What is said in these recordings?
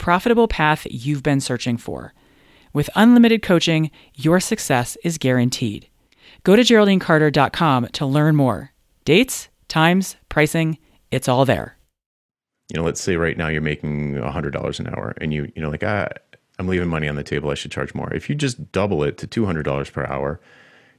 profitable path you've been searching for. With unlimited coaching, your success is guaranteed. Go to GeraldineCarter.com to learn more. Dates, times, pricing, it's all there. You know, let's say right now you're making $100 an hour and you, you know, like, ah, I'm leaving money on the table. I should charge more. If you just double it to $200 per hour,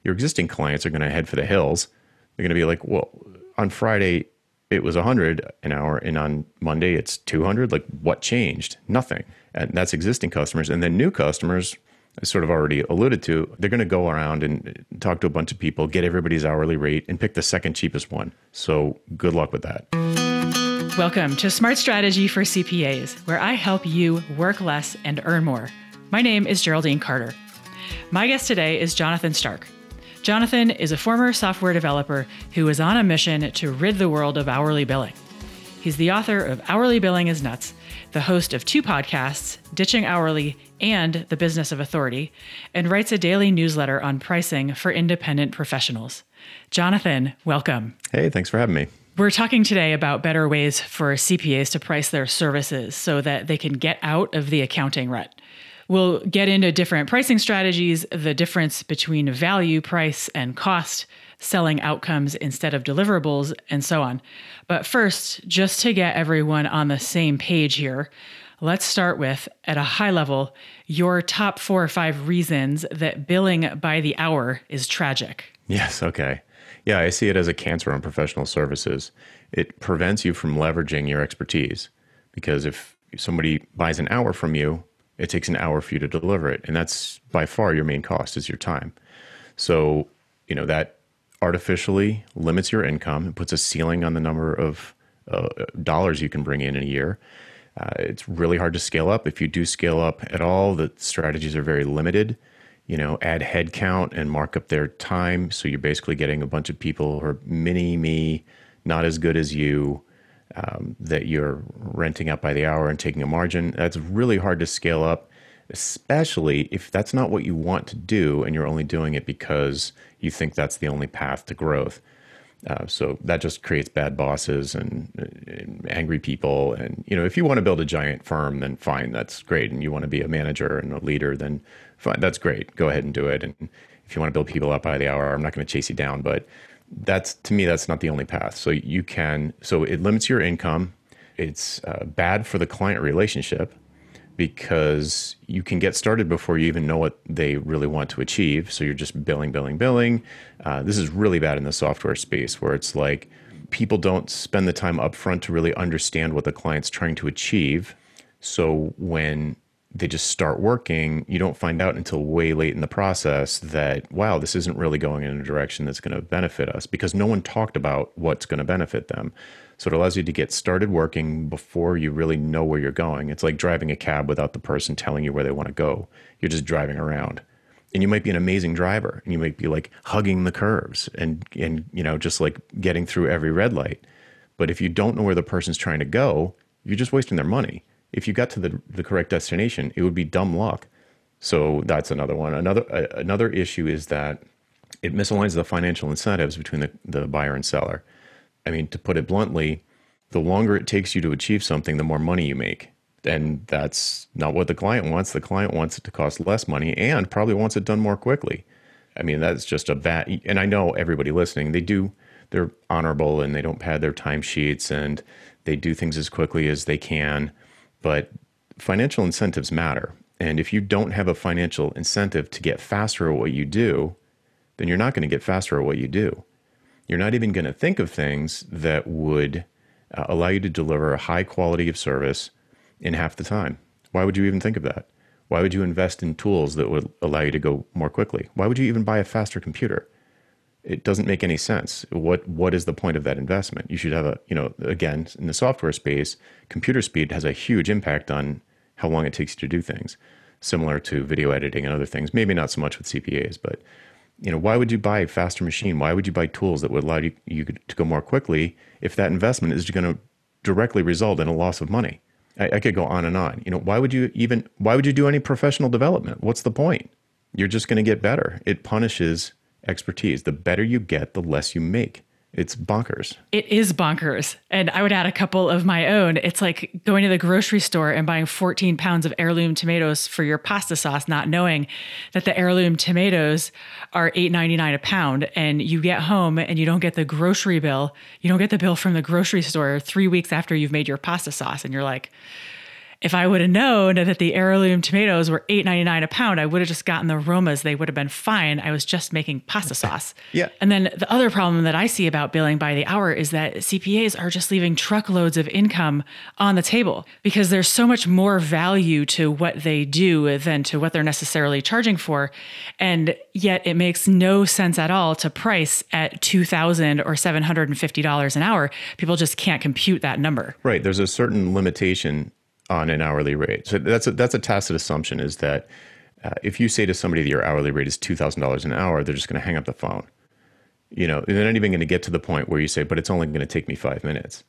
your existing clients are going to head for the hills. They're going to be like, well, on Friday, it was 100 an hour and on Monday it's 200 like what changed nothing and that's existing customers and then new customers I sort of already alluded to, they're going to go around and uh, talk to a bunch of people, get everybody's hourly rate, and pick the second cheapest one. So good luck with that. Welcome to Smart Strategy for CPAs, where I help you work less and earn more. My name is Geraldine Carter. My guest today is Jonathan Stark. Jonathan is a former software developer who is on a mission to rid the world of hourly billing. He's the author of Hourly Billing is Nuts, the host of two podcasts, Ditching Hourly and The Business of Authority, and writes a daily newsletter on pricing for independent professionals. Jonathan, welcome. Hey, thanks for having me. We're talking today about better ways for CPAs to price their services so that they can get out of the accounting rut. We'll get into different pricing strategies, the difference between value, price, and cost, selling outcomes instead of deliverables, and so on. But first, just to get everyone on the same page here, let's start with, at a high level, your top four or five reasons that billing by the hour is tragic. Yes, okay. Yeah, I see it as a cancer on professional services. It prevents you from leveraging your expertise because if somebody buys an hour from you, it takes an hour for you to deliver it. And that's by far your main cost is your time. So, you know, that artificially limits your income and puts a ceiling on the number of uh, dollars you can bring in in a year. Uh, it's really hard to scale up. If you do scale up at all, the strategies are very limited. You know, add headcount and mark up their time. So you're basically getting a bunch of people who are mini me, not as good as you, um, that you're renting out by the hour and taking a margin. That's really hard to scale up especially if that's not what you want to do and you're only doing it because you think that's the only path to growth. Uh, so that just creates bad bosses and, and, angry people. And you know, if you want to build a giant firm, then fine, that's great. And you want to be a manager and a leader, then fine, that's great. Go ahead and do it. And if you want to build people up by the hour, I'm not going to chase you down. But that's to me, that's not the only path. So you can. So it limits your income. It's uh, bad for the client relationship because you can get started before you even know what they really want to achieve. So you're just billing, billing, billing. Uh, this is really bad in the software space where it's like people don't spend the time upfront to really understand what the client's trying to achieve. So when they just start working, you don't find out until way late in the process that, wow, this isn't really going in a direction that's going to benefit us because no one talked about what's going to benefit them. So it allows you to get started working before you really know where you're going. It's like driving a cab without the person telling you where they want to go. You're just driving around. And you might be an amazing driver and you might be like hugging the curves and and you know just like getting through every red light. But if you don't know where the person's trying to go, you're just wasting their money. If you got to the the correct destination, it would be dumb luck. So that's another one. Another uh, another issue is that it misaligns the financial incentives between the, the buyer and seller. I mean, to put it bluntly, the longer it takes you to achieve something, the more money you make. And that's not what the client wants. The client wants it to cost less money and probably wants it done more quickly. I mean, that's just a bad, and I know everybody listening, they do, they're honorable and they don't pad their timesheets and they do things as quickly as they can. But financial incentives matter. And if you don't have a financial incentive to get faster at what you do, then you're not going to get faster at what you do You're not even going to think of things that would uh, allow you to deliver a high quality of service in half the time. Why would you even think of that? Why would you invest in tools that would allow you to go more quickly? Why would you even buy a faster computer? It doesn't make any sense. What what is the point of that investment? You should have a, you know, again, in the software space, computer speed has a huge impact on how long it takes you to do things. Similar to video editing and other things. Maybe not so much with CPAs, but you know, why would you buy a faster machine? Why would you buy tools that would allow you, you to go more quickly if that investment is going to directly result in a loss of money? I, I could go on and on. You know, why would you even why would you do any professional development? What's the point? You're just going to get better. It punishes expertise. The better you get, the less you make. It's bonkers. It is bonkers. And I would add a couple of my own. It's like going to the grocery store and buying 14 pounds of heirloom tomatoes for your pasta sauce, not knowing that the heirloom tomatoes are $8.99 a pound. And you get home and you don't get the grocery bill. You don't get the bill from the grocery store three weeks after you've made your pasta sauce. And you're like, if I would have known that the heirloom tomatoes were $8.99 a pound, I would have just gotten the Romas. They would have been fine. I was just making pasta sauce. yeah. And then the other problem that I see about billing by the hour is that CPAs are just leaving truckloads of income on the table because there's so much more value to what they do than to what they're necessarily charging for. And yet it makes no sense at all to price at 2,000 or $750 an hour. People just can't compute that number. Right. There's a certain limitation on an hourly rate. So that's a, that's a tacit assumption is that uh, if you say to somebody that your hourly rate is two thousand dollars an hour, they're just going to hang up the phone. You know, they're not even going to get to the point where you say, "But it's only going to take me five minutes."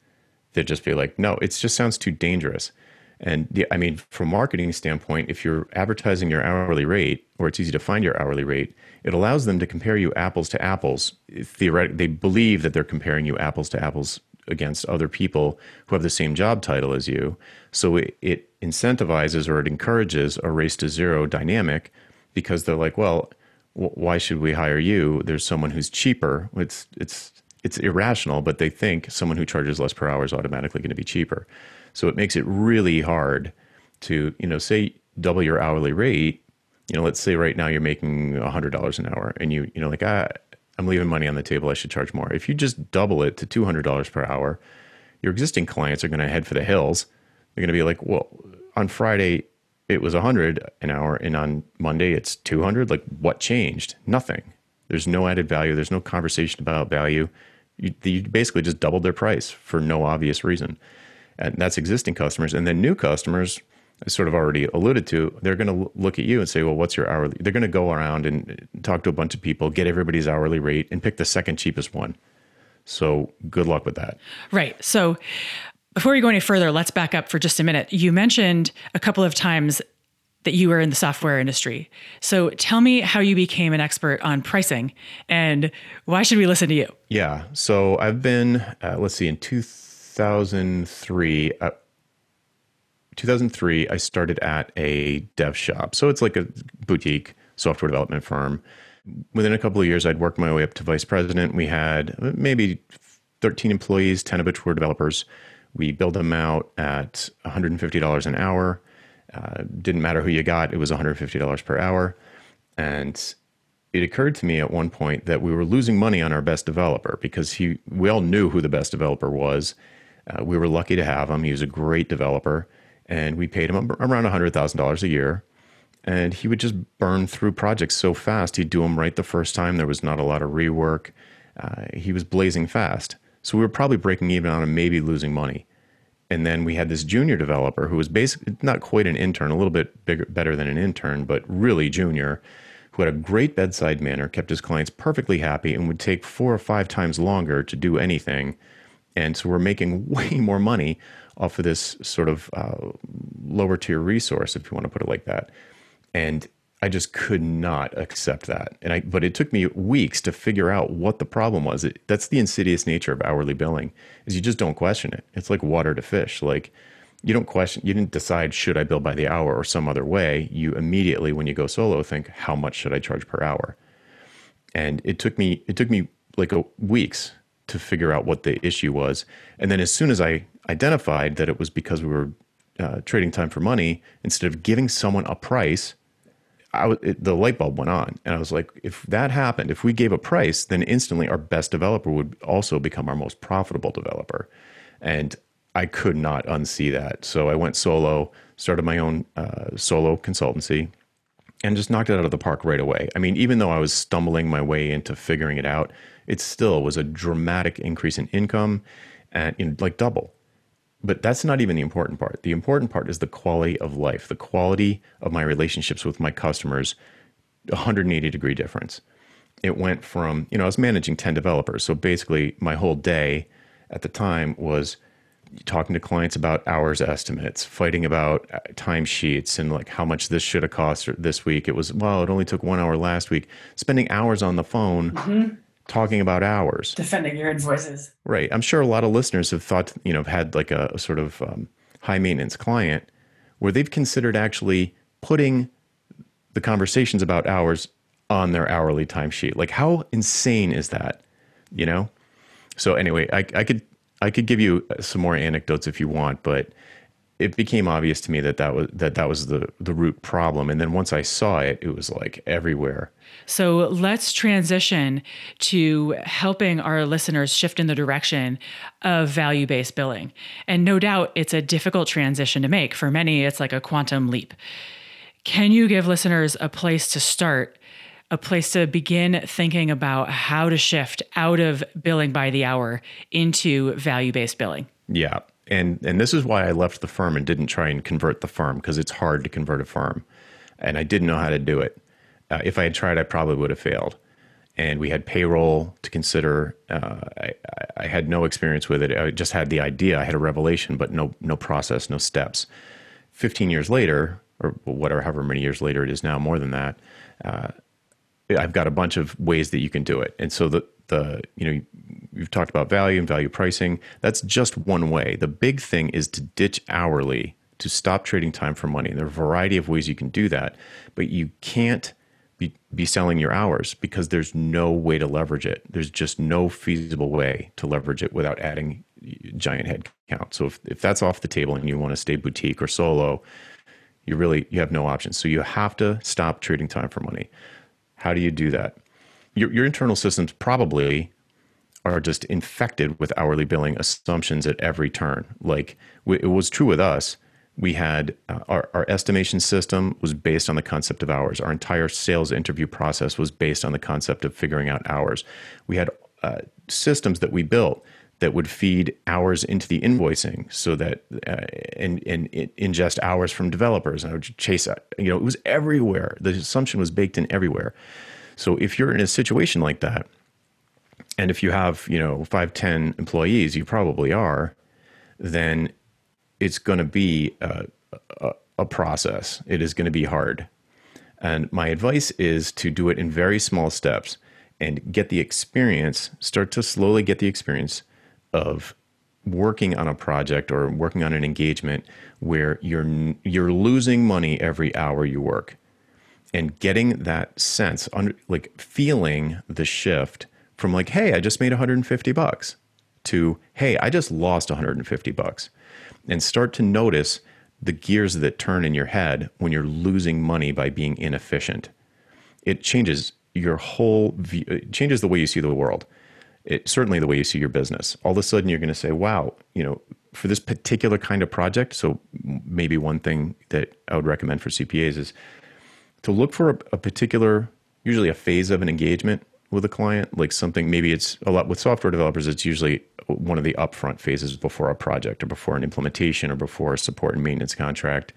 They'd just be like, "No, it just sounds too dangerous." And the, I mean, from a marketing standpoint, if you're advertising your hourly rate, or it's easy to find your hourly rate, it allows them to compare you apples to apples. Theoretically, they believe that they're comparing you apples to apples against other people who have the same job title as you. So it, it incentivizes or it encourages a race to zero dynamic because they're like, well, w- why should we hire you? There's someone who's cheaper. It's it's it's irrational, but they think someone who charges less per hour is automatically going to be cheaper. So it makes it really hard to you know say double your hourly rate. You know, let's say right now you're making hundred dollars an hour, and you you know like ah, I'm leaving money on the table. I should charge more. If you just double it to $200 per hour, your existing clients are going to head for the hills. They're going to be like, well, on Friday it was 100 an hour, and on Monday it's 200. Like, what changed? Nothing. There's no added value. There's no conversation about value. You, you basically just doubled their price for no obvious reason. And that's existing customers. And then new customers, I sort of already alluded to, they're going to look at you and say, well, what's your hourly? They're going to go around and talk to a bunch of people, get everybody's hourly rate, and pick the second cheapest one. So good luck with that. Right. So before we go any further, let's back up for just a minute. You mentioned a couple of times that you were in the software industry. So tell me how you became an expert on pricing and why should we listen to you? Yeah. So I've been, uh, let's see, in 2003, uh, 2003, I started at a dev shop. So it's like a boutique software development firm. Within a couple of years, I'd worked my way up to vice president. We had maybe 13 employees, 10 of which were developers. We billed them out at $150 an hour. Uh, didn't matter who you got, it was $150 per hour. And it occurred to me at one point that we were losing money on our best developer because he, we all knew who the best developer was. Uh, we were lucky to have him. He was a great developer and we paid him around $100,000 a year. And he would just burn through projects so fast. He'd do them right the first time. There was not a lot of rework. Uh, he was blazing fast. So we were probably breaking even on him, maybe losing money. And then we had this junior developer who was basically not quite an intern, a little bit bigger, better than an intern, but really junior, who had a great bedside manner, kept his clients perfectly happy, and would take four or five times longer to do anything. And so we're making way more money off of this sort of uh, lower tier resource, if you want to put it like that. And I just could not accept that. And I, but it took me weeks to figure out what the problem was. It, that's the insidious nature of hourly billing is you just don't question it. It's like water to fish. Like you don't question, you didn't decide, should I bill by the hour or some other way? You immediately, when you go solo, think, how much should I charge per hour? And it took me, it took me like a, weeks to figure out what the issue was. And then as soon as I identified that it was because we were uh, trading time for money, instead of giving someone a price, I w- it, the light bulb went on, and I was like, if that happened, if we gave a price, then instantly our best developer would also become our most profitable developer, and I could not unsee that. So I went solo, started my own uh, solo consultancy, and just knocked it out of the park right away. I mean, even though I was stumbling my way into figuring it out, it still was a dramatic increase in income, and you know, like double. But that's not even the important part. The important part is the quality of life, the quality of my relationships with my customers, 180 degree difference. It went from, you know, I was managing 10 developers. So basically, my whole day at the time was talking to clients about hours estimates, fighting about uh, timesheets and like how much this should have cost this week. It was, well, it only took one hour last week. Spending hours on the phone mm-hmm. Talking about hours. Defending your invoices. Right. I'm sure a lot of listeners have thought, you know, had like a, a sort of um, high maintenance client where they've considered actually putting the conversations about hours on their hourly timesheet. Like, how insane is that? You know? So, anyway, I, I could I could give you some more anecdotes if you want, but it became obvious to me that that was that that was the the root problem and then once i saw it it was like everywhere so let's transition to helping our listeners shift in the direction of value-based billing and no doubt it's a difficult transition to make for many it's like a quantum leap can you give listeners a place to start a place to begin thinking about how to shift out of billing by the hour into value based billing. Yeah. And and this is why I left the firm and didn't try and convert the firm because it's hard to convert a firm. And I didn't know how to do it. Uh, if I had tried, I probably would have failed. And we had payroll to consider. Uh, I, I had no experience with it. I just had the idea. I had a revelation, but no no process, no steps. Fifteen years later, or whatever, however many years later it is now, more than that, uh, I've got a bunch of ways that you can do it. And so the the you know you've talked about value and value pricing. That's just one way. The big thing is to ditch hourly, to stop trading time for money. And there are a variety of ways you can do that, but you can't be, selling your hours because there's no way to leverage it. There's just no feasible way to leverage it without adding giant head count. So if, if that's off the table and you want to stay boutique or solo, you really you have no options. So you have to stop trading time for money. How do you do that? Your, your internal systems probably are just infected with hourly billing assumptions at every turn. Like it was true with us. We had uh, our, our estimation system was based on the concept of hours. Our entire sales interview process was based on the concept of figuring out hours. We had uh, systems that we built that would feed hours into the invoicing so that uh, and, and, ingest hours from developers and I would chase you know it was everywhere the assumption was baked in everywhere so if you're in a situation like that and if you have you know five ten employees you probably are then it's going to be a, a, a process. It is going to be hard. And my advice is to do it in very small steps and get the experience start to slowly get the experience of working on a project or working on an engagement where you're you're losing money every hour you work. And getting that sense like feeling the shift from like hey i just made 150 bucks to hey i just lost 150 bucks and start to notice the gears that turn in your head when you're losing money by being inefficient it changes your whole view it changes the way you see the world it, certainly the way you see your business. All of a sudden, you're going to say, wow, you know, for this particular kind of project. So maybe one thing that I would recommend for CPAs is to look for a, a particular, usually a phase of an engagement with a client, like something, maybe it's a lot with software developers, it's usually one of the upfront phases before a project or before an implementation or before a support and maintenance contract.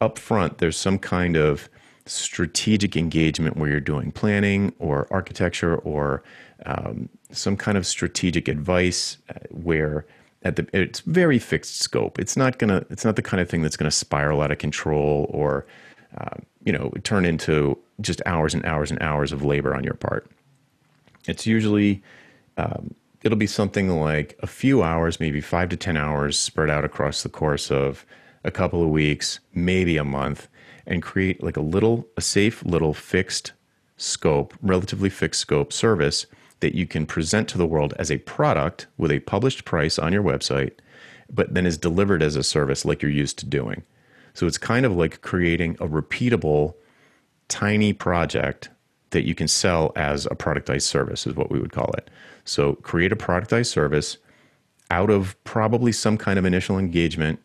Upfront, there's some kind of strategic engagement where you're doing planning or architecture or um, some kind of strategic advice uh, where at the it's very fixed scope. It's not gonna it's not the kind of thing that's gonna spiral out of control or uh, you know turn into just hours and hours and hours of labor on your part. It's usually um, it'll be something like a few hours, maybe five to ten hours, spread out across the course of a couple of weeks, maybe a month, and create like a little a safe little fixed scope, relatively fixed scope service that you can present to the world as a product with a published price on your website, but then is delivered as a service like you're used to doing. So it's kind of like creating a repeatable tiny project that you can sell as a productized service, is what we would call it. So create a productized service out of probably some kind of initial engagement.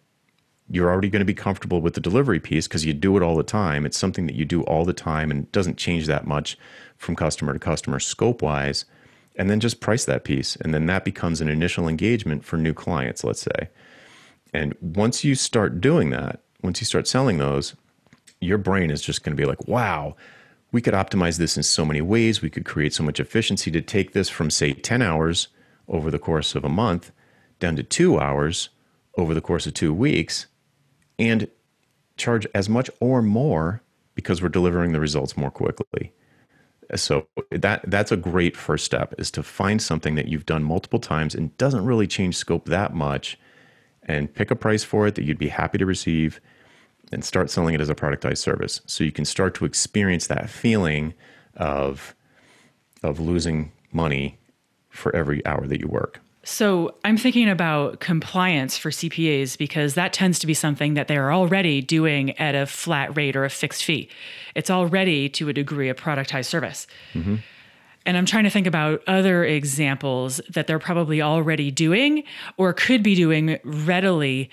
You're already going to be comfortable with the delivery piece because you do it all the time. It's something that you do all the time and doesn't change that much from customer to customer scope wise. And then just price that piece. And then that becomes an initial engagement for new clients, let's say. And once you start doing that, once you start selling those, your brain is just going to be like, wow, we could optimize this in so many ways. We could create so much efficiency to take this from, say, 10 hours over the course of a month down to two hours over the course of two weeks and charge as much or more because we're delivering the results more quickly. So that that's a great first step is to find something that you've done multiple times and doesn't really change scope that much and pick a price for it that you'd be happy to receive and start selling it as a productized service. So you can start to experience that feeling of of losing money for every hour that you work. So I'm thinking about compliance for CPAs because that tends to be something that they're already doing at a flat rate or a fixed fee. It's already to a degree a productized service. Mm-hmm. And I'm trying to think about other examples that they're probably already doing or could be doing readily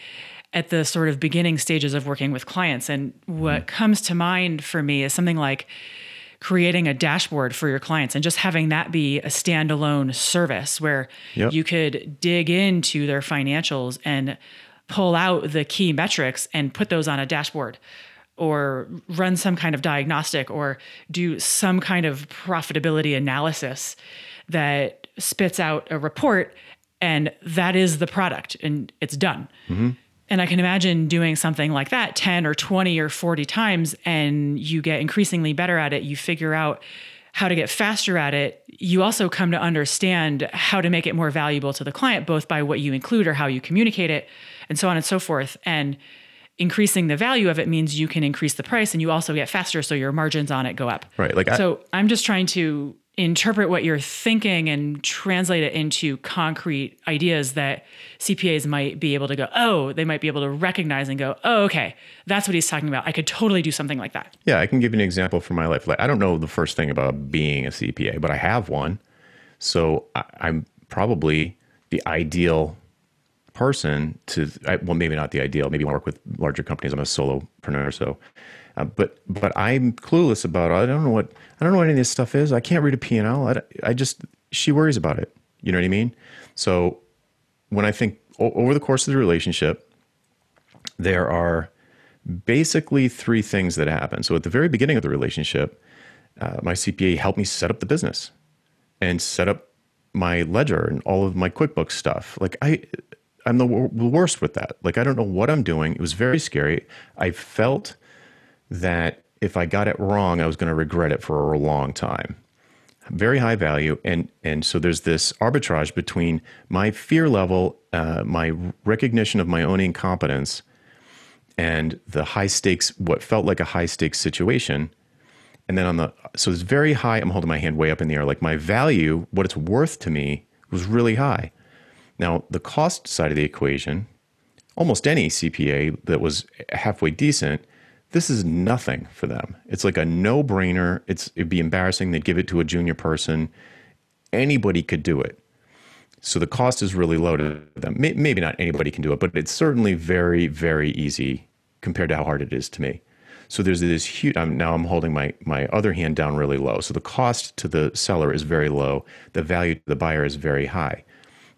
at the sort of beginning stages of working with clients. And what mm-hmm. comes to mind for me is something like creating a dashboard for your clients and just having that be a standalone service where yep. you could dig into their financials and pull out the key metrics and put those on a dashboard or run some kind of diagnostic or do some kind of profitability analysis that spits out a report and that is the product and it's done. Mm-hmm. And I can imagine doing something like that 10 or 20 or 40 times, and you get increasingly better at it. You figure out how to get faster at it. You also come to understand how to make it more valuable to the client, both by what you include or how you communicate it, and so on and so forth. And increasing the value of it means you can increase the price and you also get faster so your margins on it go up. Right. Like so I, I'm just trying to interpret what you're thinking and translate it into concrete ideas that CPAs might be able to go, oh, they might be able to recognize and go, oh, okay, that's what he's talking about. I could totally do something like that. Yeah, I can give you an example from my life. Like, I don't know the first thing about being a CPA, but I have one. So I, am probably the ideal person to, I, well, maybe not the ideal. Maybe you want to work with larger companies. I'm a solopreneur, so uh, but but I'm clueless about. It. I don't know what I don't know what any of this stuff is. I can't read a P&L. I, I just she worries about it. You know what I mean? So when I think o- over the course of the relationship, there are basically three things that happen. So at the very beginning of the relationship, uh, my CPA helped me set up the business and set up my ledger and all of my QuickBooks stuff. Like I, I'm the, worst with that. Like I don't know what I'm doing. It was very scary. I felt that if I got it wrong, I was going to regret it for a long time. Very high value, and and so there's this arbitrage between my fear level, uh, my recognition of my own incompetence, and the high stakes, what felt like a high stakes situation. And then on the so it's very high. I'm holding my hand way up in the air, like my value, what it's worth to me, was really high. Now the cost side of the equation, almost any CPA that was halfway decent this is nothing for them. It's like a no brainer. It's it'd be embarrassing. They'd give it to a junior person. Anybody could do it. So the cost is really low to them. Maybe not anybody can do it, but it's certainly very, very easy compared to how hard it is to me. So there's this huge. I'm, now I'm holding my my other hand down really low. So the cost to the seller is very low. The value to the buyer is very high.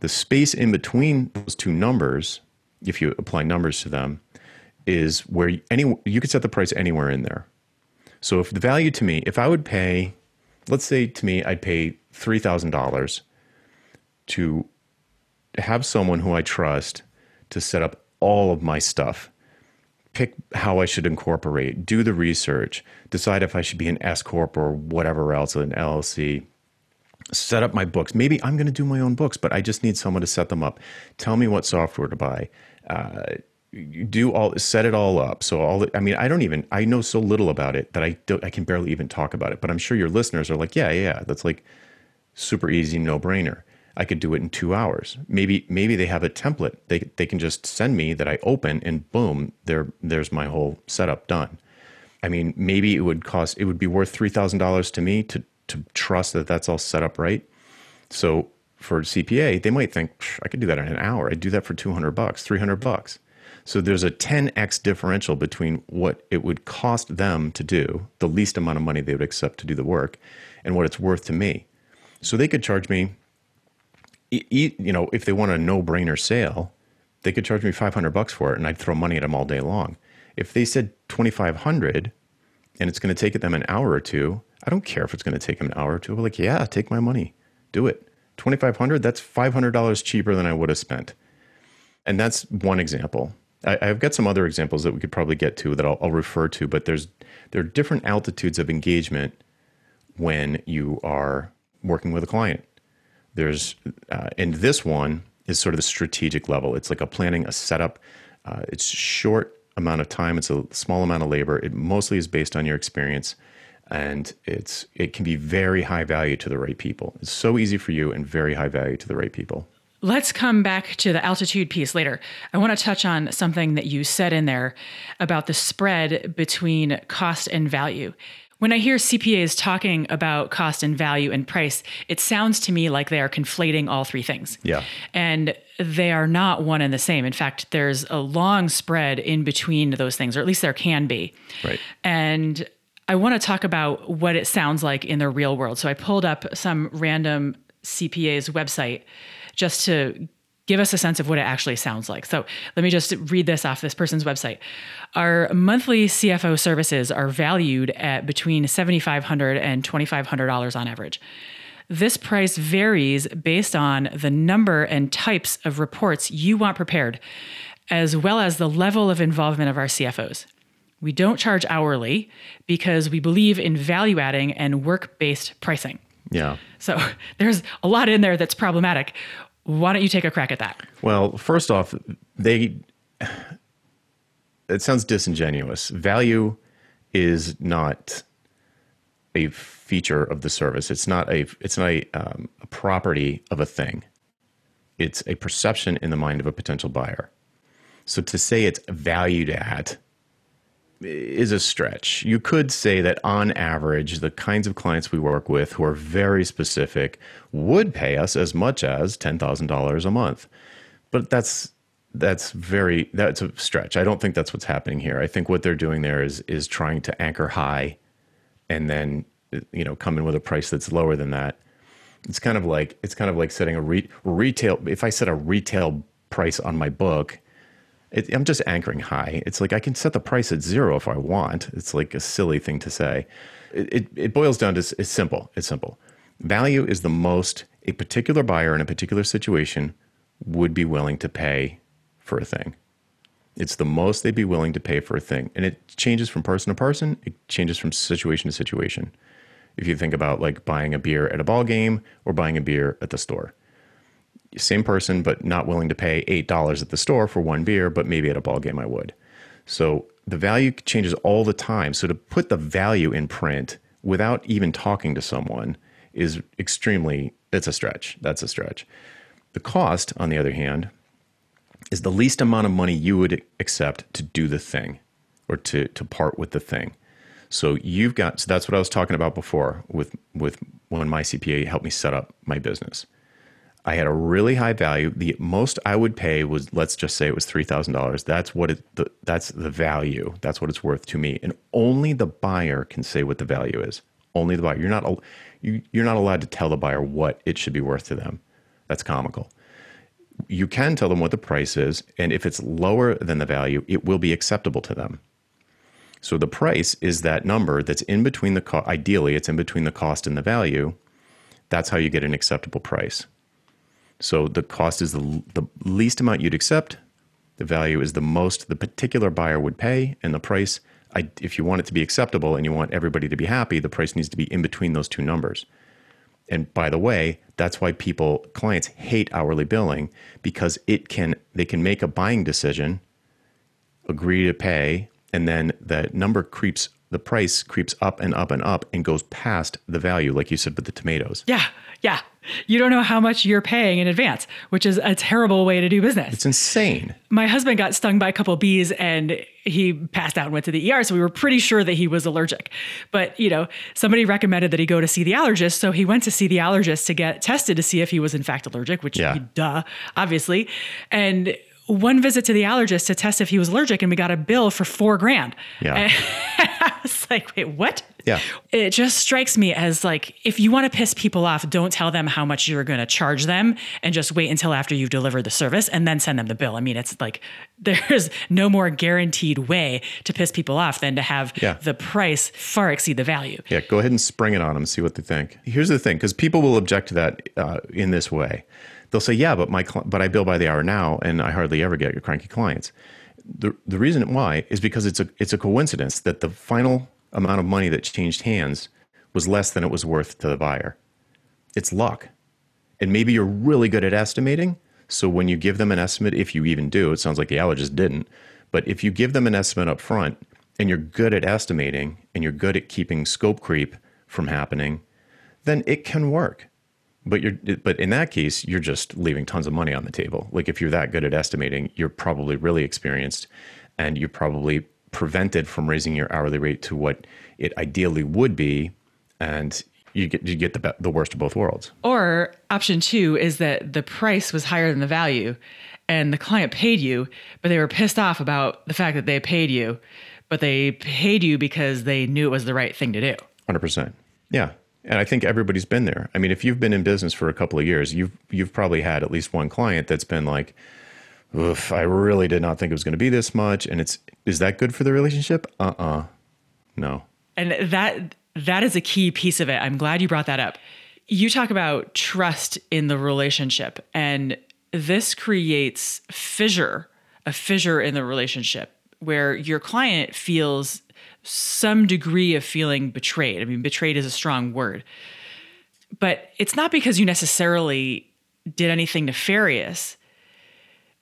The space in between those two numbers, if you apply numbers to them, is where any you could set the price anywhere in there. So if the value to me, if I would pay, let's say to me, I'd pay three thousand dollars to have someone who I trust to set up all of my stuff, pick how I should incorporate, do the research, decide if I should be an S corp or whatever else, an LLC, set up my books. Maybe I'm going to do my own books, but I just need someone to set them up. Tell me what software to buy. Uh, do all set it all up so all i mean i don't even i know so little about it that i don't i can barely even talk about it but i'm sure your listeners are like yeah yeah that's like super easy no brainer i could do it in two hours maybe maybe they have a template they, they can just send me that i open and boom there there's my whole setup done I mean, maybe it would cost, it would be worth $3,000 to me to, to trust that that's all set up right. So for CPA, they might think, I could do that in an hour. I'd do that for 200 bucks, 300 bucks. So there's a 10x differential between what it would cost them to do, the least amount of money they would accept to do the work, and what it's worth to me. So they could charge me, you know, if they want a no-brainer sale, they could charge me 500 bucks for it, and I'd throw money at them all day long. If they said 2,500, and it's going to take them an hour or two, I don't care if it's going to take them an hour or two. I'm like, yeah, take my money, do it. 2,500, that's $500 cheaper than I would have spent. And that's one example. I, have got some other examples that we could probably get to that I'll, I'll refer to, but there's there are different altitudes of engagement when you are working with a client. There's uh, and this one is sort of the strategic level. It's like a planning, a setup. Uh, it's short amount of time. It's a small amount of labor. It mostly is based on your experience, and it's it can be very high value to the right people. It's so easy for you and very high value to the right people. Let's come back to the altitude piece later. I want to touch on something that you said in there about the spread between cost and value. When I hear CPAs talking about cost and value and price, it sounds to me like they are conflating all three things. Yeah. And they are not one and the same. In fact, there's a long spread in between those things, or at least there can be. Right. And I want to talk about what it sounds like in the real world. So I pulled up some random CPA's website just to give us a sense of what it actually sounds like. So let me just read this off this person's website. Our monthly CFO services are valued at between $7,500 and $2,500 on average. This price varies based on the number and types of reports you want prepared, as well as the level of involvement of our CFOs. We don't charge hourly because we believe in value adding and work based pricing. Yeah. So there's a lot in there that's problematic. Why don't you take a crack at that? Well, first off, they it sounds disingenuous. Value is not a feature of the service. It's not a it's not a, um, a property of a thing. It's a perception in the mind of a potential buyer. So to say it's valued at is a stretch. You could say that on average, the kinds of clients we work with who are very specific would pay us as much as $10,000 a month. But that's that's very that's a stretch. I don't think that's what's happening here. I think what they're doing there is is trying to anchor high and then you know come in with a price that's lower than that. It's kind of like it's kind of like setting a re- retail if I set a retail price on my book it, I'm just anchoring high. It's like I can set the price at zero if I want. It's like a silly thing to say. It, it, it boils down to it's simple. It's simple. Value is the most a particular buyer in a particular situation would be willing to pay for a thing. It's the most they'd be willing to pay for a thing. And it changes from person to person, it changes from situation to situation. If you think about like buying a beer at a ball game or buying a beer at the store same person, but not willing to pay $8 at the store for one beer, but maybe at a ball game I would. So the value changes all the time. So to put the value in print without even talking to someone is extremely, it's a stretch. That's a stretch. The cost, on the other hand, is the least amount of money you would accept to do the thing or to, to part with the thing. So you've got, so that's what I was talking about before with, with when my CPA helped me set up my business I had a really high value. The most I would pay was, let's just say it was three thousand dollars. That's what it. The, that's the value. That's what it's worth to me. And only the buyer can say what the value is. Only the buyer. You're not. You, you're not allowed to tell the buyer what it should be worth to them. That's comical. You can tell them what the price is, and if it's lower than the value, it will be acceptable to them. So the price is that number that's in between the co- ideally it's in between the cost and the value. That's how you get an acceptable price. So the cost is the, the least amount you'd accept. The value is the most the particular buyer would pay, and the price, I, if you want it to be acceptable and you want everybody to be happy, the price needs to be in between those two numbers. And by the way, that's why people, clients hate hourly billing because it can they can make a buying decision, agree to pay, and then the number creeps, the price creeps up and up and up and goes past the value, like you said with the tomatoes. Yeah, yeah. You don't know how much you're paying in advance, which is a terrible way to do business. It's insane. My husband got stung by a couple of bees and he passed out and went to the ER. So we were pretty sure that he was allergic. But, you know, somebody recommended that he go to see the allergist. So he went to see the allergist to get tested to see if he was in fact allergic, which, Yeah. he, duh, obviously. And one visit to the allergist to test if he was allergic, and we got a bill for four grand. Yeah. I was like, wait, what? Yeah. It just strikes me as like if you want to piss people off, don't tell them how much you're going to charge them and just wait until after you've delivered the service and then send them the bill. I mean, it's like there's no more guaranteed way to piss people off than to have Yeah. the price far exceed the value. Yeah, go ahead and spring it on them, see what they think. Here's the thing, because people will object to that uh, in this way. They'll say, "Yeah, but my cli- but I bill by the hour now, and I hardly ever get your cranky clients." The the reason why is because it's a it's a coincidence that the final amount of money that changed hands was less than it was worth to the buyer. It's luck, and maybe you're really good at estimating. So when you give them an estimate, if you even do, it sounds like the allergist didn't. But if you give them an estimate up front, and you're good at estimating, and you're good at keeping scope creep from happening, then it can work. But you're but in that case, you're just leaving tons of money on the table. Like if you're that good at estimating, you're probably really experienced and you're probably prevented from raising your hourly rate to what it ideally would be and you get you get the the worst of both worlds. Or option two is that the price was higher than the value and the client paid you, but they were pissed off about the fact that they paid you, but they paid you because they knew it was the right thing to do. 100%. Yeah. And I think everybody's been there. I mean, if you've been in business for a couple of years, you've you've probably had at least one client that's been like, Oof, I really did not think it was going to be this much. And it's, is that good for the relationship? Uh uh No. And that that is a key piece of it. I'm glad you brought that up. You talk about trust in the relationship and this creates fissure, a fissure in the relationship where your client feels some degree of feeling betrayed. I mean, betrayed is a strong word. But it's not because you necessarily did anything nefarious.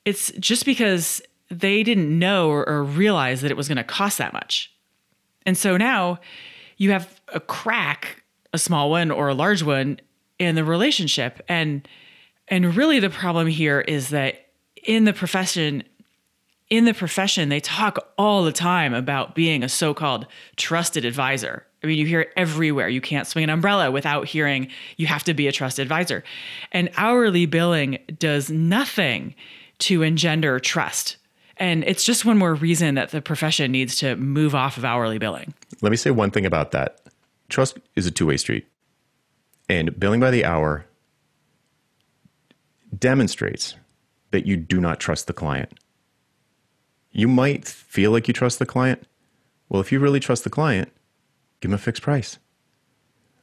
It's just because they didn't know or, or realize that it was going to cost that much. And so now you have a crack, a small one or a large one in the relationship. And and really the problem here is that in the profession in the profession they talk all the time about being a so-called trusted advisor. I mean, you hear it everywhere. You can't swing an umbrella without hearing you have to be a trusted advisor. And hourly billing does nothing to engender trust. And it's just one more reason that the profession needs to move off of hourly billing. Let me say one thing about that. Trust is a two way street. And billing by the hour demonstrates that you do not trust the client. You might feel like you trust the client. Well, if you really trust the client, give them a fixed price.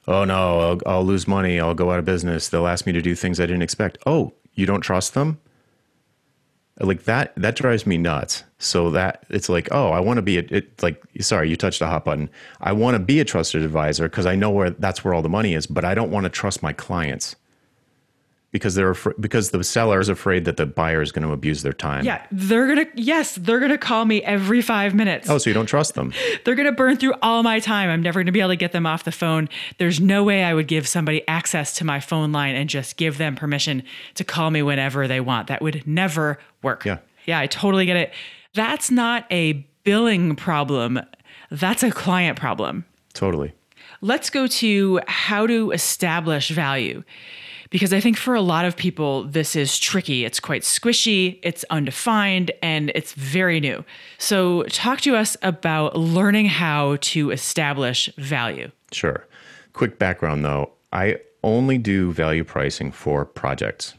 Oh no, I'll, I'll lose money. I'll go out of business. They'll ask me to do things I didn't expect. Oh, you don't trust them? Like that, that drives me nuts. So that it's like, oh, I want to be a, it, like, sorry, you touched a hot button. I want to be a trusted advisor because I know where that's where all the money is, but I don't want to trust my clients because they're afr- because the seller is afraid that the buyer is going to abuse their time. Yeah, they're gonna, yes, they're gonna call me every five minutes. Oh, so you don't trust them? They're going to burn through all my time. I'm never going to be able to get them off the phone. There's no way I would give somebody access to my phone line and just give them permission to call me whenever they want. That would never work. Yeah. Yeah, I totally get it. That's not a billing problem. That's a client problem. Totally. Let's go to how to establish value. Because I think for a lot of people, this is tricky. It's quite squishy, it's undefined, and it's very new. So, talk to us about learning how to establish value. Sure. Quick background though I only do value pricing for projects.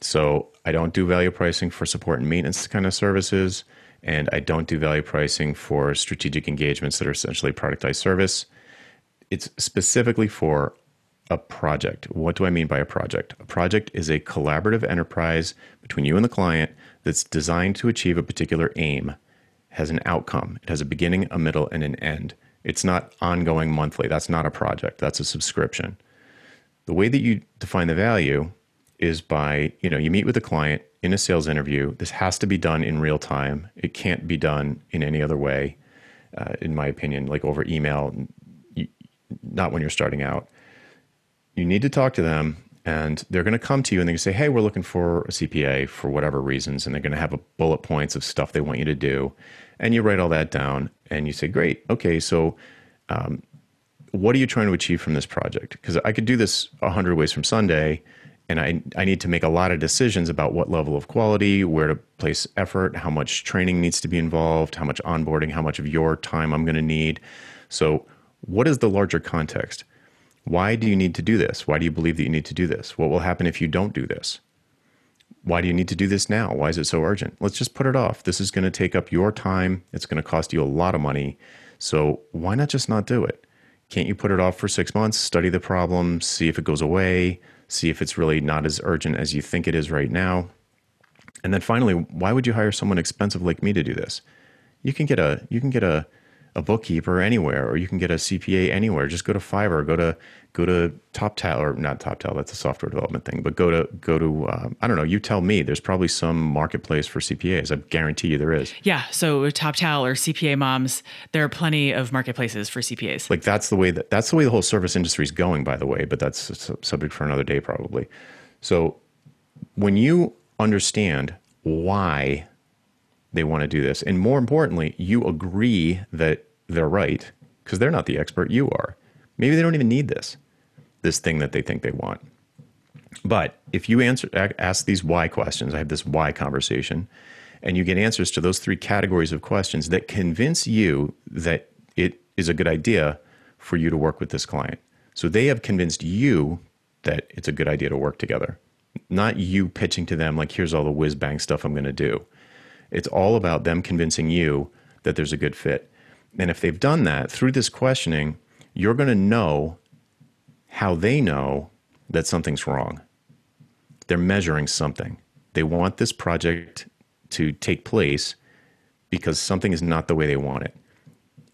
So I don't do value pricing for support and maintenance kind of services. And I don't do value pricing for strategic engagements that are essentially productized service. It's specifically for a project. What do I mean by a project? A project is a collaborative enterprise between you and the client that's designed to achieve a particular aim, has an outcome. It has a beginning, a middle, and an end. It's not ongoing monthly. That's not a project. That's a subscription. The way that you define the value is by, you know, you meet with a client in a sales interview. This has to be done in real time. It can't be done in any other way, uh, in my opinion, like over email, not when you're starting out. You need to talk to them and they're going to come to you and they say, "Hey, we're looking for a CPA for whatever reasons," and they're going to have a bullet points of stuff they want you to do, and you write all that down, and you say, "Great, okay, so." Um, what are you trying to achieve from this project? Because I could do this a hundred ways from Sunday, and I, I need to make a lot of decisions about what level of quality, where to place effort, how much training needs to be involved, how much onboarding, how much of your time I'm going to need. So, what is the larger context? Why do you need to do this? Why do you believe that you need to do this? What will happen if you don't do this? Why do you need to do this now? Why is it so urgent? Let's just put it off. This is going to take up your time. It's going to cost you a lot of money. So, why not just not do it? Can't you put it off for six months, study the problem, see if it goes away, see if it's really not as urgent as you think it is right now? And then finally, why would you hire someone expensive like me to do this? You can get a you can get a a bookkeeper anywhere, or you can get a CPA anywhere. Just go to Fiverr, go to go to TopTal or not TopTal. That's a software development thing. But go to go to um, I don't know. You tell me. There's probably some marketplace for CPAs. I guarantee you there is. Yeah. So TopTal or CPA Moms, there are plenty of marketplaces for CPAs. Like that's the way that that's the way the whole service industry is going. By the way, but that's a subject for another day probably. So when you understand why they want to do this, and more importantly, you agree that they're right because they're not the expert. You are. Maybe they don't even need this this thing that they think they want. But if you answer ask these why questions, I have this why conversation, and you get answers to those three categories of questions that convince you that it is a good idea for you to work with this client. So they have convinced you that it's a good idea to work together, not you pitching to them like, here's all the whiz bang stuff I'm going to do. It's all about them convincing you that there's a good fit. And if they've done that through this questioning, you're going to know how they know that something's wrong. They're measuring something. They want this project to take place because something is not the way they want it.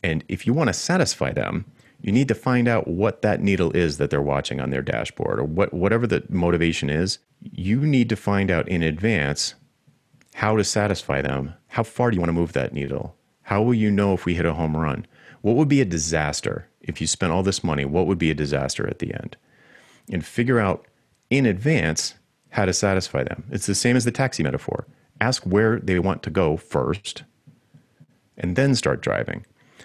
And if you want to satisfy them, you need to find out what that needle is that they're watching on their dashboard or what whatever the motivation is. You need to find out in advance how to satisfy them. How far do you want to move that needle? How will you know if we hit a home run? What would be a disaster if you spent all this money? What would be a disaster at the end? And figure out in advance how to satisfy them. It's the same as the taxi metaphor. Ask where they want to go first and then start driving.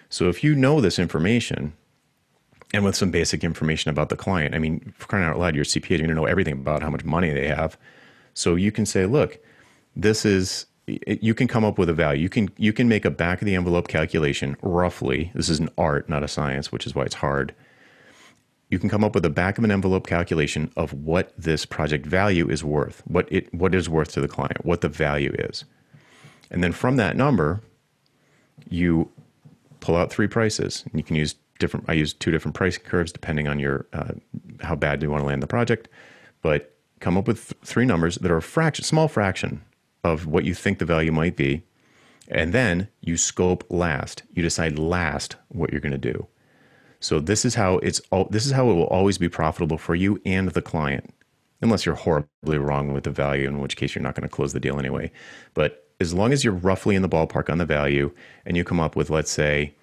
So if you know this information, and with some basic information about the client, I mean, for crying out loud, your CPA, you're going to know everything about how much money they have. So you can say, look, this is you can come up with a value. You can you can make a back of the envelope calculation roughly. This is an art, not a science, which is why it's hard. You can come up with a back of an envelope calculation of what this project value is worth, what it what is worth to the client, what the value is. And then from that number, you pull out three prices. And you can use different I use two different price curves depending on your uh, how bad do you want to land the project, but come up with th- three numbers that are a fraction small fraction of what you think the value might be. And then you scope last. You decide last what you're going to do. So this is how it's this is how it will always be profitable for you and the client. Unless you're horribly wrong with the value, in which case you're not going to close the deal anyway. But as long as you're roughly in the ballpark on the value and you come up with, let's say,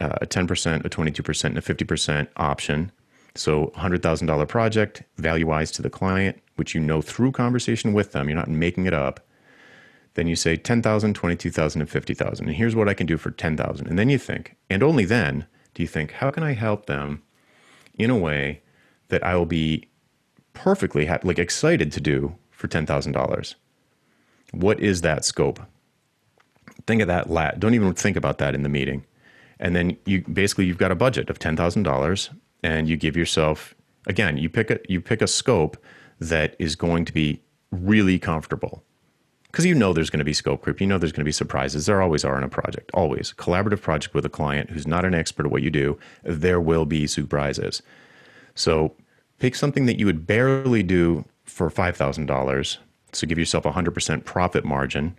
uh, a 10%, a 22%, and a 50% option. So $100,000 project, value wise to the client, which you know through conversation with them, you're not making it up. Then you say 10,000, 22,000, and 50,000. And here's what I can do for 10,000. And then you think, and only then do you think, how can I help them in a way that I will be perfectly like excited to do for $10,000? What is that scope? Think of that. La- don't even think about that in the meeting. And then you basically you've got a budget of $10,000 and you give yourself again, you pick a you pick a scope that is going to be really comfortable because you know there's going to be scope creep. You know there's going to be surprises. There always are in a project. Always collaborative project with a client who's not an expert at what you do. There will be surprises. So pick something that you would barely do for five thousand dollars. So give yourself a hundred percent profit margin.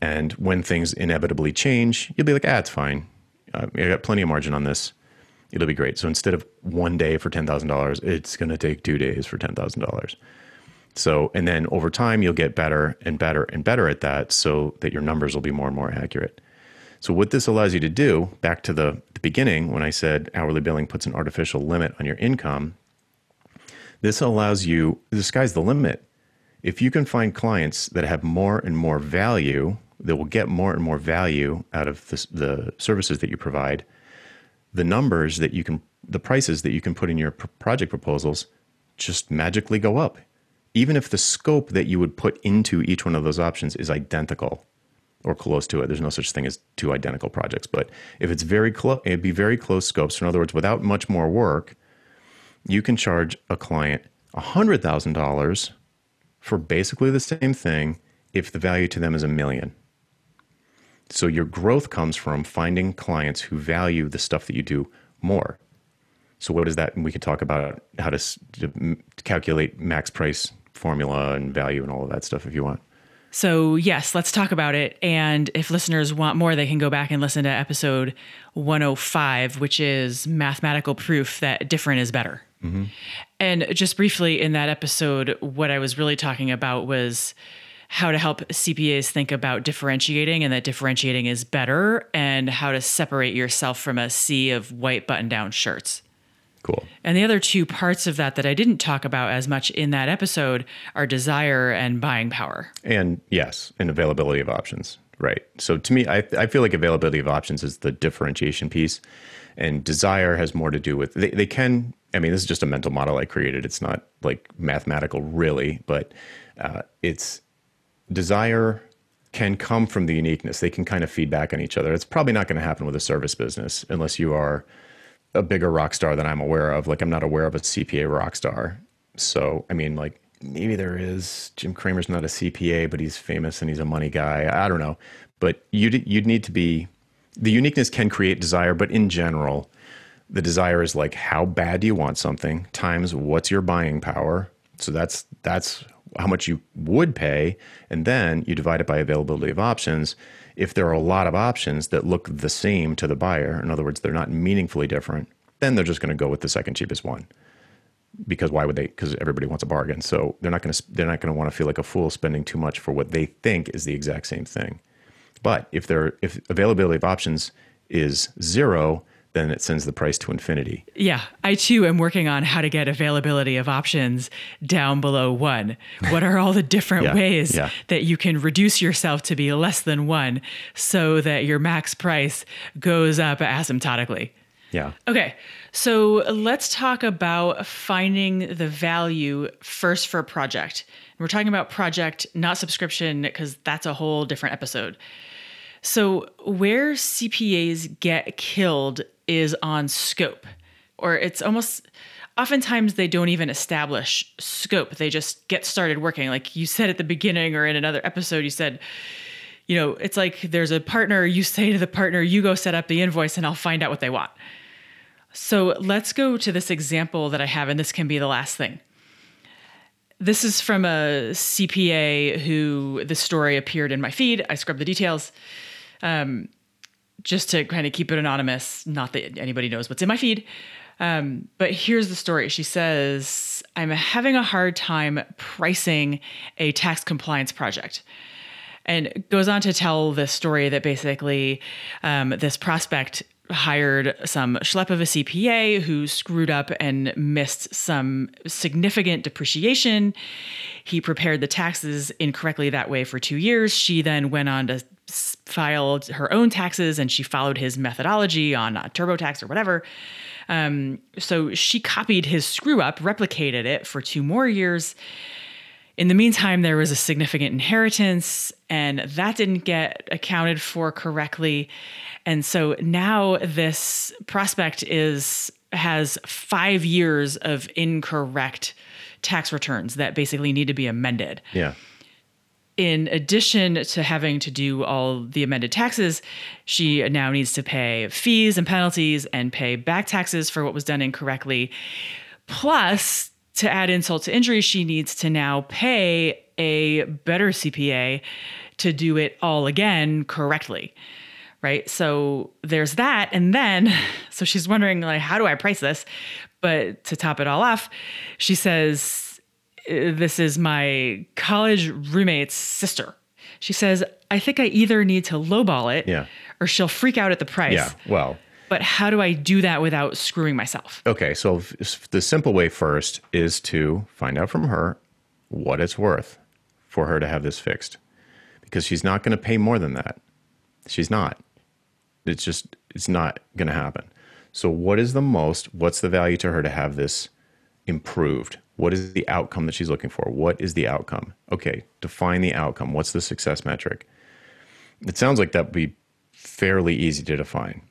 And when things inevitably change, you'll be like, ah, it's fine. Uh, I got plenty of margin on this. It'll be great. So instead of one day for ten thousand dollars, it's going to take two days for ten thousand dollars. So, and then over time, you'll get better and better and better at that so that your numbers will be more and more accurate. So, what this allows you to do, back to the, the beginning when I said hourly billing puts an artificial limit on your income, This allows you, the sky's the limit. If you can find clients that have more and more value, that will get more and more value out of the, the services that you provide, the numbers that you can, the prices that you can put in your project proposals just magically go up. Even if the scope that you would put into each one of those options is identical or close to it. There's no such thing as two identical projects, but if it's very close, it'd be very close scopes. So in other words, without much more work, you can charge a client $100,000 for basically the same thing if the value to them is a million. So your growth comes from finding clients who value the stuff that you do more. So what is that? And we could talk about how to, to calculate max price formula and value and all of that stuff if you want. So, yes, let's talk about it. And if listeners want more, they can go back and listen to episode 105, which is mathematical proof that different is better. Mm-hmm. And just briefly in that episode, what I was really talking about was how to help CPAs think about differentiating and that differentiating is better and how to separate yourself from a sea of white button down shirts. Cool. And the other two parts of that that I didn't talk about as much in that episode are desire and buying power. And yes, and availability of options. Right. So to me, I, I feel like availability of options is the differentiation piece. And desire has more to do with, they, they can, I mean, this is just a mental model I created. It's not like mathematical really, but uh, it's desire can come from the uniqueness. They can kind of feed back on each other. It's probably not going to happen with a service business unless you are a bigger rock star than I'm aware of. Like I'm not aware of a CPA rock star. So I mean, like maybe there is. Jim Cramer's not a CPA, but he's famous and he's a money guy. I don't know, but you'd you'd need to be. The uniqueness can create desire, but in general, the desire is like how bad do you want something times what's your buying power. So that's that's how much you would pay, and then you divide it by availability of options if there are a lot of options that look the same to the buyer, in other words, they're not meaningfully different, then they're just going to go with the second cheapest one. Because why would they? Because everybody wants a bargain, so they're not going to they're not going to want to feel like a fool spending too much for what they think is the exact same thing. But if there if availability of options is zero, then it sends the price to infinity. Yeah, I too am working on how to get availability of options down below one. What are all the different yeah, ways yeah. that you can reduce yourself to be less than one so that your max price goes up asymptotically? Yeah. Okay, so let's talk about finding the value first for a project. We're talking about project, not subscription, because that's a whole different episode. So, where CPAs get killed is on scope, or it's almost oftentimes they don't even establish scope. They just get started working. Like you said at the beginning or in another episode, you said, you know, it's like there's a partner, you say to the partner, you go set up the invoice and I'll find out what they want. So let's go to this example that I have, and this can be the last thing. This is from a CPA who the story appeared in my feed. I scrubbed the details um, just to kind of keep it anonymous. Not that anybody knows what's in my feed. Um, but here's the story. She says, I'm having a hard time pricing a tax compliance project. And goes on to tell the story that basically um, this prospect hired some schlep of a CPA who screwed up and missed some significant depreciation. He prepared the taxes incorrectly that way for two years. She then went on to filed her own taxes and she followed his methodology on uh, TurboTax or whatever. Um, so she copied his screw up, replicated it for two more years. In the meantime, there was a significant inheritance, and that didn't get accounted for correctly. And so now this prospect is has five years of incorrect tax returns that basically need to be amended. Yeah in addition to having to do all the amended taxes, she now needs to pay fees and penalties and pay back taxes for what was done incorrectly. Plus, to add insult to injury, she needs to now pay a better CPA to do it all again correctly. Right. So there's that. And then, so she's wondering, like, how do I price this? But to top it all off, she says, this is my college roommate's sister. She says, I think I either need to lowball it yeah. or she'll freak out at the price. Yeah. Well, But how do I do that without screwing myself? Okay, so the simple way first is to find out from her what it's worth for her to have this fixed because she's not going to pay more than that. She's not. It's just, it's not going to happen. So, what is the most, what's the value to her to have this improved? What is the outcome that she's looking for? What is the outcome? Okay, define the outcome. What's the success metric? It sounds like that would be fairly easy to define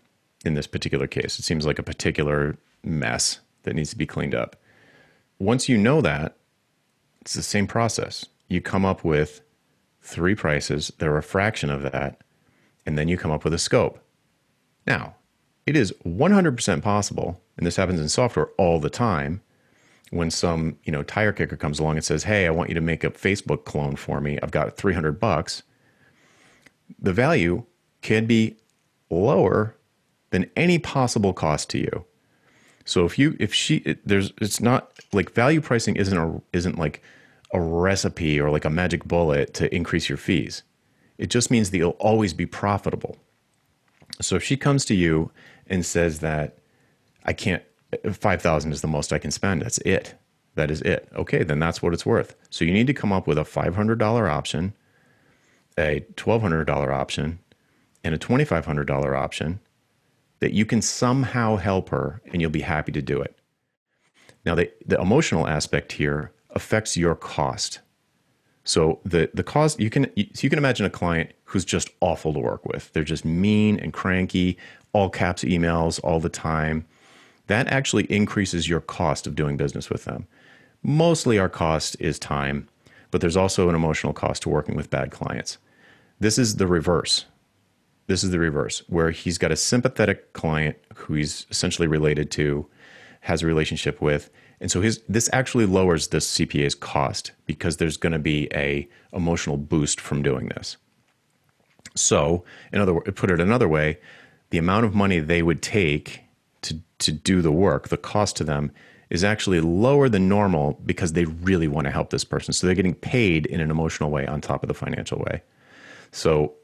in this particular case. It seems like a particular mess that needs to be cleaned up. Once you know that, it's the same process. You come up with three prices that are a fraction of that, and then you come up with a scope. Now, it is 100% possible, and this happens in software all the time, when some, you know, tire kicker comes along and says, "Hey, I want you to make a Facebook clone for me. I've got 300 bucks." The value can be lower than any possible cost to you. So if you if she it, there's it's not like value pricing isn't a isn't like a recipe or like a magic bullet to increase your fees. It just means that you'll always be profitable. So if she comes to you and says that I can't 5000 is the most I can spend, that's it. That is it. Okay, then that's what it's worth. So you need to come up with a $500 option, a $1200 option, and a $2500 option that you can somehow help her and you'll be happy to do it. Now, the, the emotional aspect here affects your cost. So the the cost you can so you can imagine a client who's just awful to work with. They're just mean and cranky, all caps emails all the time. That actually increases your cost of doing business with them. Mostly our cost is time, but there's also an emotional cost to working with bad clients. This is the reverse. This is the reverse, where he's got a sympathetic client who he's essentially related to, has a relationship with, and so his this actually lowers the CPA's cost because there's going to be a emotional boost from doing this. So, in other put it another way, the amount of money they would take to do the work, the cost to them is actually lower than normal because they really want to help this person. So they're getting paid in an emotional way on top of the financial way. So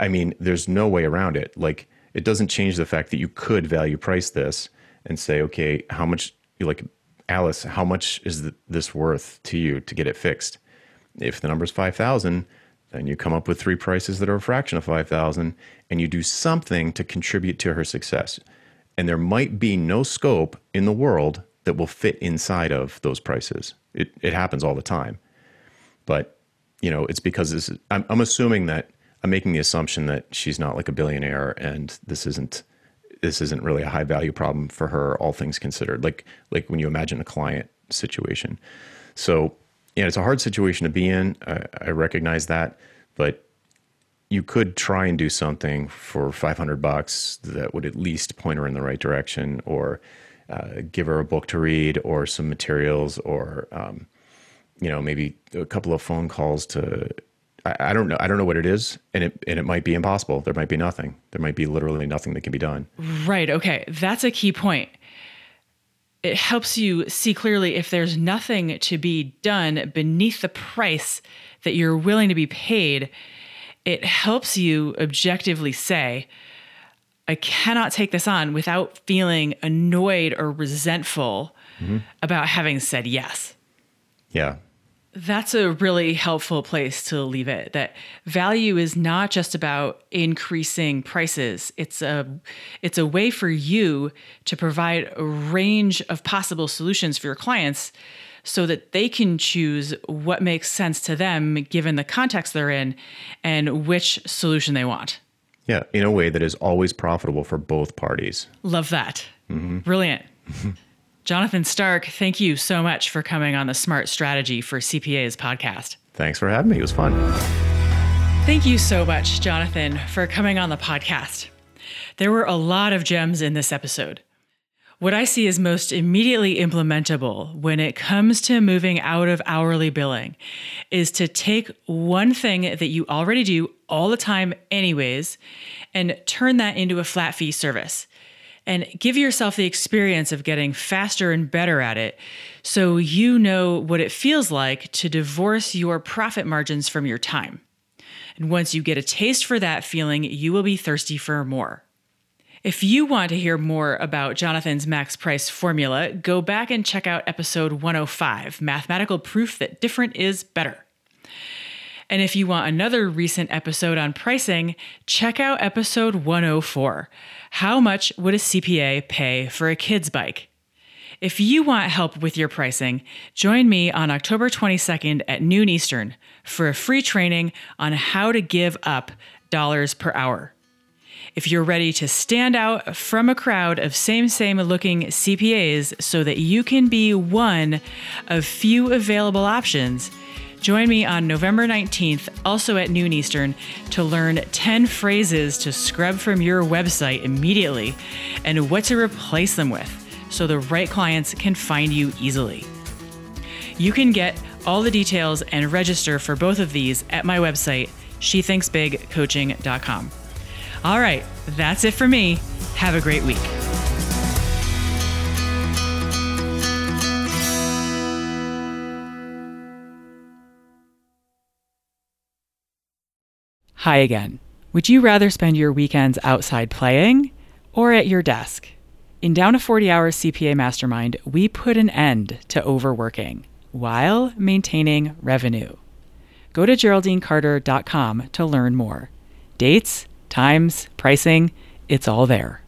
I mean, there's no way around it. Like, it doesn't change the fact that you could value price this and say, okay, how much, like, Alice, how much is this worth to you to get it fixed? If the number is 5,000, then you come up with three prices that are a fraction of 5,000 and you do something to contribute to her success. And there might be no scope in the world that will fit inside of those prices. It, it happens all the time. But, you know, it's because this is, I'm, I'm assuming that I'm making the assumption that she's not like a billionaire and this isn't this isn't really a high value problem for her, all things considered. Like like when you imagine a client situation. So yeah, it's a hard situation to be in. I, I recognize that, but you could try and do something for 500 bucks that would at least point her in the right direction, or uh, give her a book to read, or some materials, or um, you know maybe a couple of phone calls to I, I don't know. I don't know what it is, and it and it might be impossible. There might be nothing. There might be literally nothing that can be done. Right. Okay. That's a key point. It helps you see clearly if there's nothing to be done beneath the price that you're willing to be paid. It helps you objectively say, I cannot take this on without feeling annoyed or resentful mm-hmm. about having said yes. Yeah. That's a really helpful place to leave it. That value is not just about increasing prices. It's a it's a way for you to provide a range of possible solutions for your clients so that they can choose what makes sense to them given the context they're in and which solution they want. Yeah, in a way that is always profitable for both parties. Love that. Mm-hmm. Brilliant. Jonathan Stark, thank you so much for coming on the Smart Strategy for CPAs podcast. Thanks for having me. It was fun. Thank you so much, Jonathan, for coming on the podcast. There were a lot of gems in this episode. What I see is most immediately implementable when it comes to moving out of hourly billing is to take one thing that you already do all the time, anyways, and turn that into a flat fee service and give yourself the experience of getting faster and better at it so you know what it feels like to divorce your profit margins from your time. And once you get a taste for that feeling, you will be thirsty for more. If you want to hear more about Jonathan's max price formula, go back and check out episode 105 Mathematical Proof That Different is Better. And if you want another recent episode on pricing, check out episode 104 How much would a CPA pay for a kid's bike? If you want help with your pricing, join me on October 22nd at noon Eastern for a free training on how to give up dollars per hour. If you're ready to stand out from a crowd of same same looking CPAs so that you can be one of few available options, join me on November 19th, also at noon Eastern, to learn 10 phrases to scrub from your website immediately and what to replace them with so the right clients can find you easily. You can get all the details and register for both of these at my website, shethinksbigcoaching.com. All right, that's it for me. Have a great week. Hi again. Would you rather spend your weekends outside playing or at your desk? In Down to 40 Hours CPA Mastermind, we put an end to overworking while maintaining revenue. Go to GeraldineCarter.com to learn more. Dates, times, pricing, it's all there.